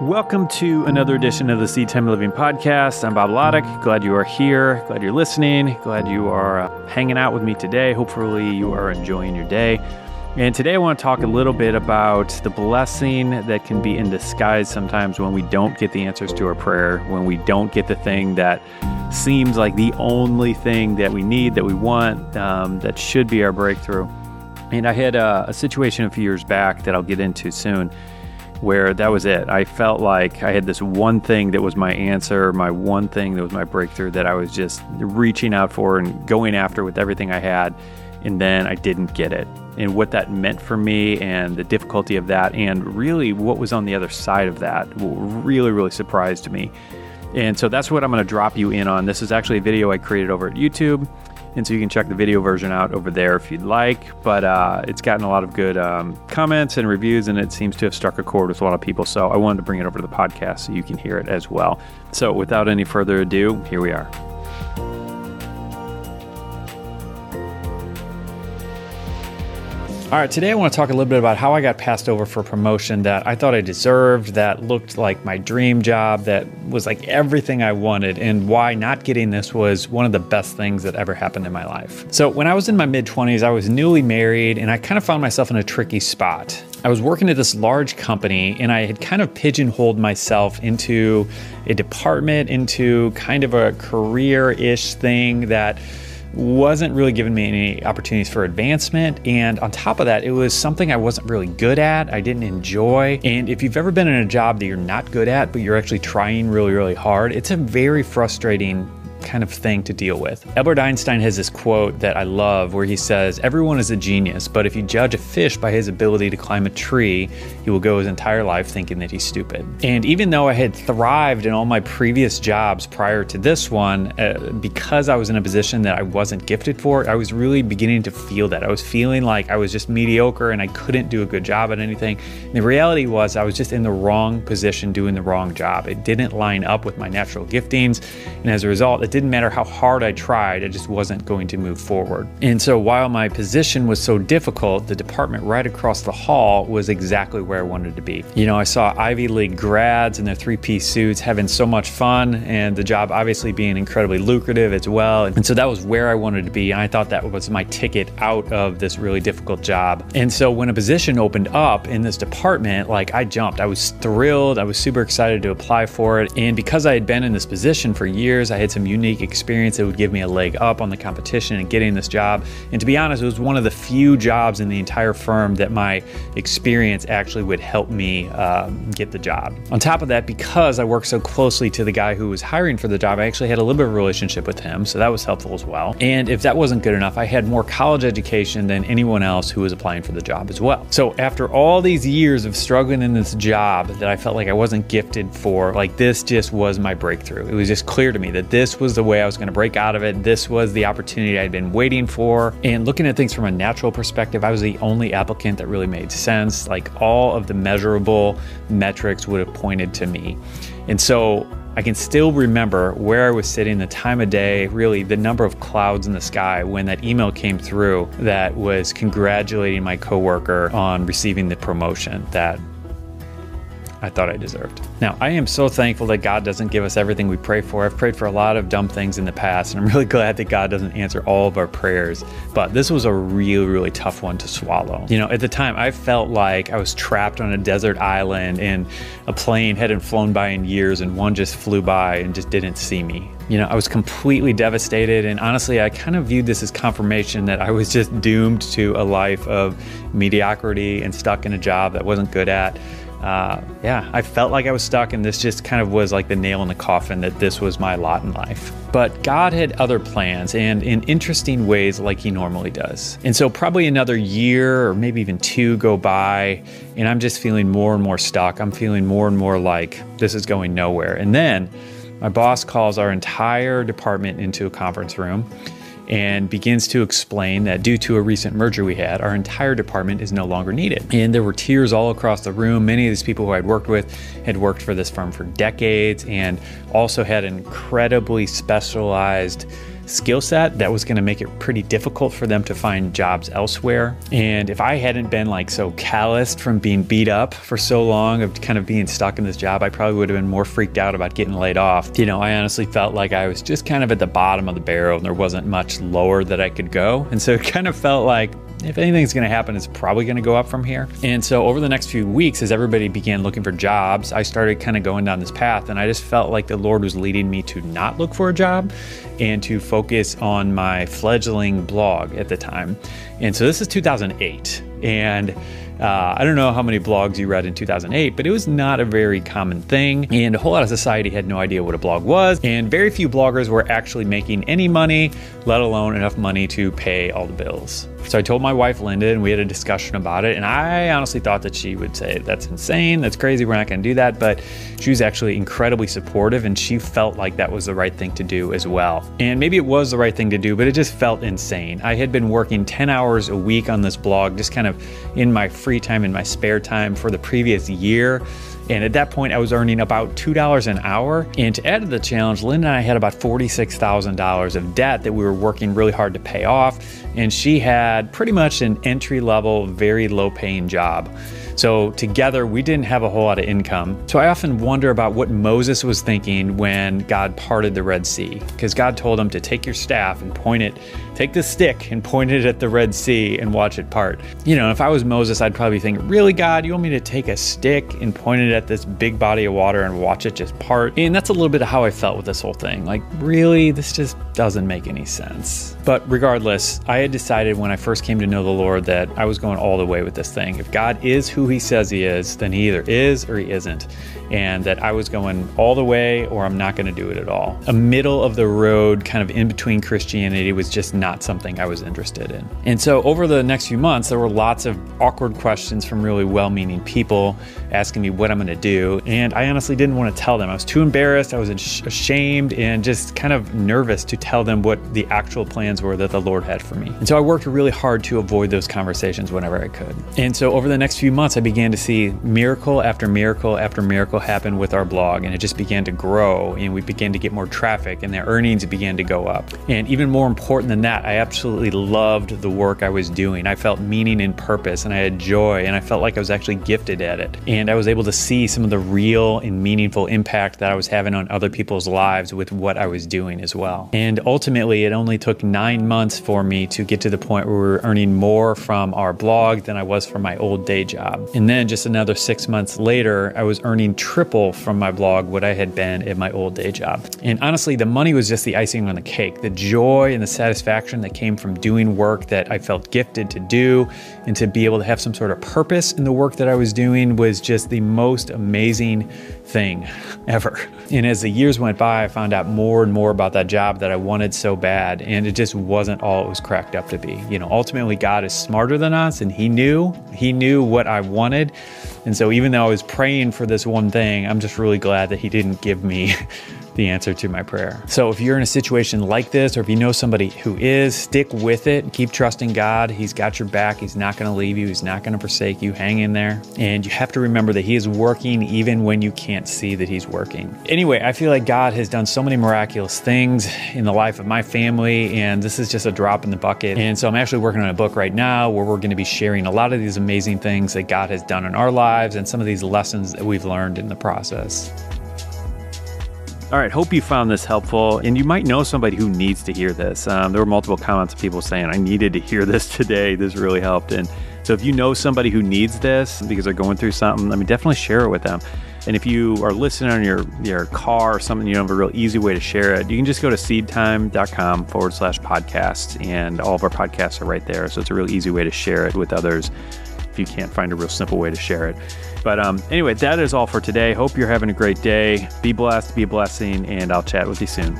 Welcome to another edition of the Seedtime Living podcast. I'm Bob Lotich. Glad you are here. Glad you're listening. Glad you are uh, hanging out with me today. Hopefully, you are enjoying your day. And today, I want to talk a little bit about the blessing that can be in disguise sometimes when we don't get the answers to our prayer, when we don't get the thing that seems like the only thing that we need, that we want, um, that should be our breakthrough. And I had a, a situation a few years back that I'll get into soon where that was it. I felt like I had this one thing that was my answer, my one thing that was my breakthrough that I was just reaching out for and going after with everything I had. And then I didn't get it. And what that meant for me and the difficulty of that, and really what was on the other side of that, really, really surprised me. And so that's what I'm going to drop you in on. This is actually a video I created over at YouTube. And so you can check the video version out over there if you'd like. But uh, it's gotten a lot of good um, comments and reviews, and it seems to have struck a chord with a lot of people. So I wanted to bring it over to the podcast so you can hear it as well. So without any further ado, here we are. All right, today I want to talk a little bit about how I got passed over for a promotion that I thought I deserved, that looked like my dream job, that was like everything I wanted, and why not getting this was one of the best things that ever happened in my life. So, when I was in my mid 20s, I was newly married and I kind of found myself in a tricky spot. I was working at this large company and I had kind of pigeonholed myself into a department, into kind of a career ish thing that wasn't really giving me any opportunities for advancement. And on top of that, it was something I wasn't really good at, I didn't enjoy. And if you've ever been in a job that you're not good at, but you're actually trying really, really hard, it's a very frustrating kind of thing to deal with. Albert Einstein has this quote that I love where he says, Everyone is a genius, but if you judge a fish by his ability to climb a tree, he will go his entire life thinking that he's stupid. And even though I had thrived in all my previous jobs prior to this one, uh, because I was in a position that I wasn't gifted for, I was really beginning to feel that. I was feeling like I was just mediocre and I couldn't do a good job at anything. And the reality was, I was just in the wrong position doing the wrong job. It didn't line up with my natural giftings. And as a result, it didn't matter how hard I tried, I just wasn't going to move forward. And so while my position was so difficult, the department right across the hall was exactly where I wanted to be. You know, I saw Ivy League grads in their three piece suits having so much fun, and the job obviously being incredibly lucrative as well. And so that was where I wanted to be. And I thought that was my ticket out of this really difficult job. And so when a position opened up in this department, like I jumped. I was thrilled. I was super excited to apply for it. And because I had been in this position for years, I had some unique unique experience that would give me a leg up on the competition and getting this job. And to be honest, it was one of the few jobs in the entire firm that my experience actually would help me um, get the job. On top of that, because I worked so closely to the guy who was hiring for the job, I actually had a little bit of a relationship with him, so that was helpful as well. And if that wasn't good enough, I had more college education than anyone else who was applying for the job as well. So after all these years of struggling in this job that I felt like I wasn't gifted for, like this just was my breakthrough. It was just clear to me that this was was the way I was going to break out of it. This was the opportunity I'd been waiting for. And looking at things from a natural perspective, I was the only applicant that really made sense. Like all of the measurable metrics would have pointed to me. And so I can still remember where I was sitting, the time of day, really the number of clouds in the sky when that email came through that was congratulating my coworker on receiving the promotion that I thought I deserved. Now, I am so thankful that God doesn't give us everything we pray for. I've prayed for a lot of dumb things in the past, and I'm really glad that God doesn't answer all of our prayers. But this was a really, really tough one to swallow. You know, at the time, I felt like I was trapped on a desert island and a plane hadn't flown by in years, and one just flew by and just didn't see me. You know, I was completely devastated, and honestly, I kind of viewed this as confirmation that I was just doomed to a life of mediocrity and stuck in a job that wasn't good at uh, yeah, I felt like I was stuck, and this just kind of was like the nail in the coffin that this was my lot in life. But God had other plans, and in interesting ways, like He normally does. And so, probably another year or maybe even two go by, and I'm just feeling more and more stuck. I'm feeling more and more like this is going nowhere. And then my boss calls our entire department into a conference room and begins to explain that due to a recent merger we had, our entire department is no longer needed. And there were tears all across the room. Many of these people who I'd worked with had worked for this firm for decades and also had incredibly specialized skill set that was going to make it pretty difficult for them to find jobs elsewhere. And if I hadn't been like so calloused from being beat up for so long of kind of being stuck in this job, I probably would have been more freaked out about getting laid off. You know, I honestly felt like I was just kind of at the bottom of the barrel and there wasn't much lower that I could go. And so it kind of felt like if anything's going to happen, it's probably going to go up from here. And so over the next few weeks, as everybody began looking for jobs, I started kind of going down this path. And I just felt like the Lord was leading me to not look for a job and to focus on my fledgling blog at the time. And so this is 2008. And uh, I don't know how many blogs you read in 2008, but it was not a very common thing. And a whole lot of society had no idea what a blog was. And very few bloggers were actually making any money, let alone enough money to pay all the bills. So I told my wife Linda, and we had a discussion about it. And I honestly thought that she would say, That's insane. That's crazy. We're not going to do that. But she was actually incredibly supportive, and she felt like that was the right thing to do as well. And maybe it was the right thing to do, but it just felt insane. I had been working 10 hours a week on this blog, just kind of in my free time, in my spare time for the previous year. And at that point, I was earning about $2 an hour. And to add to the challenge, Lynn and I had about $46,000 of debt that we were working really hard to pay off. And she had pretty much an entry level, very low paying job. So together, we didn't have a whole lot of income. So I often wonder about what Moses was thinking when God parted the Red Sea, because God told him to take your staff and point it, take the stick and point it at the Red Sea and watch it part. You know, if I was Moses, I'd probably think, really, God, you want me to take a stick and point it at this big body of water and watch it just part? And that's a little bit of how I felt with this whole thing. Like, really, this just doesn't make any sense. But regardless, I had decided when I first came to know the Lord that I was going all the way with this thing. If God is who he says he is, then he either is or he isn't. And that I was going all the way or I'm not going to do it at all. A middle of the road, kind of in between Christianity, was just not something I was interested in. And so over the next few months, there were lots of awkward questions from really well meaning people asking me what I'm going to do. And I honestly didn't want to tell them. I was too embarrassed, I was ashamed, and just kind of nervous to tell them what the actual plans were that the Lord had for me. And so I worked really hard to avoid those conversations whenever I could. And so over the next few months, I began to see miracle after miracle after miracle happen with our blog, and it just began to grow, and we began to get more traffic, and the earnings began to go up. And even more important than that, I absolutely loved the work I was doing. I felt meaning and purpose, and I had joy, and I felt like I was actually gifted at it. And I was able to see some of the real and meaningful impact that I was having on other people's lives with what I was doing as well. And ultimately, it only took nine months for me to get to the point where we were earning more from our blog than I was from my old day job. And then just another six months later, I was earning triple from my blog what I had been at my old day job. And honestly, the money was just the icing on the cake. The joy and the satisfaction that came from doing work that I felt gifted to do and to be able to have some sort of purpose in the work that I was doing was just the most amazing thing ever. And as the years went by, I found out more and more about that job that I wanted so bad. And it just wasn't all it was cracked up to be. You know, ultimately, God is smarter than us, and He knew, He knew what I wanted. And so, even though I was praying for this one thing, I'm just really glad that He didn't give me the answer to my prayer. So if you're in a situation like this, or if you know somebody who is, stick with it. Keep trusting God. He's got your back. He's not going to leave you. He's not going to forsake you. Hang in there. And you have to remember that He is working even when you can't see that He's working. Anyway, I feel like God has done so many miraculous things in the life of my family, and this is just a drop in the bucket. And so I'm actually working on a book right now where we're going to be sharing a lot of these amazing things that God has done in our lives and some of these lessons that we've learned in the process. All right, hope you found this helpful. And you might know somebody who needs to hear this. Um, there were multiple comments of people saying, I needed to hear this today. This really helped. And so if you know somebody who needs this because they're going through something, I mean, definitely share it with them. And if you are listening on your, your car or something, you don't have a real easy way to share it, you can just go to seedtime.com forward slash podcast. And all of our podcasts are right there. So it's a real easy way to share it with others if you can't find a real simple way to share it. But um, anyway, that is all for today. Hope you're having a great day. Be blessed, be a blessing, and I'll chat with you soon.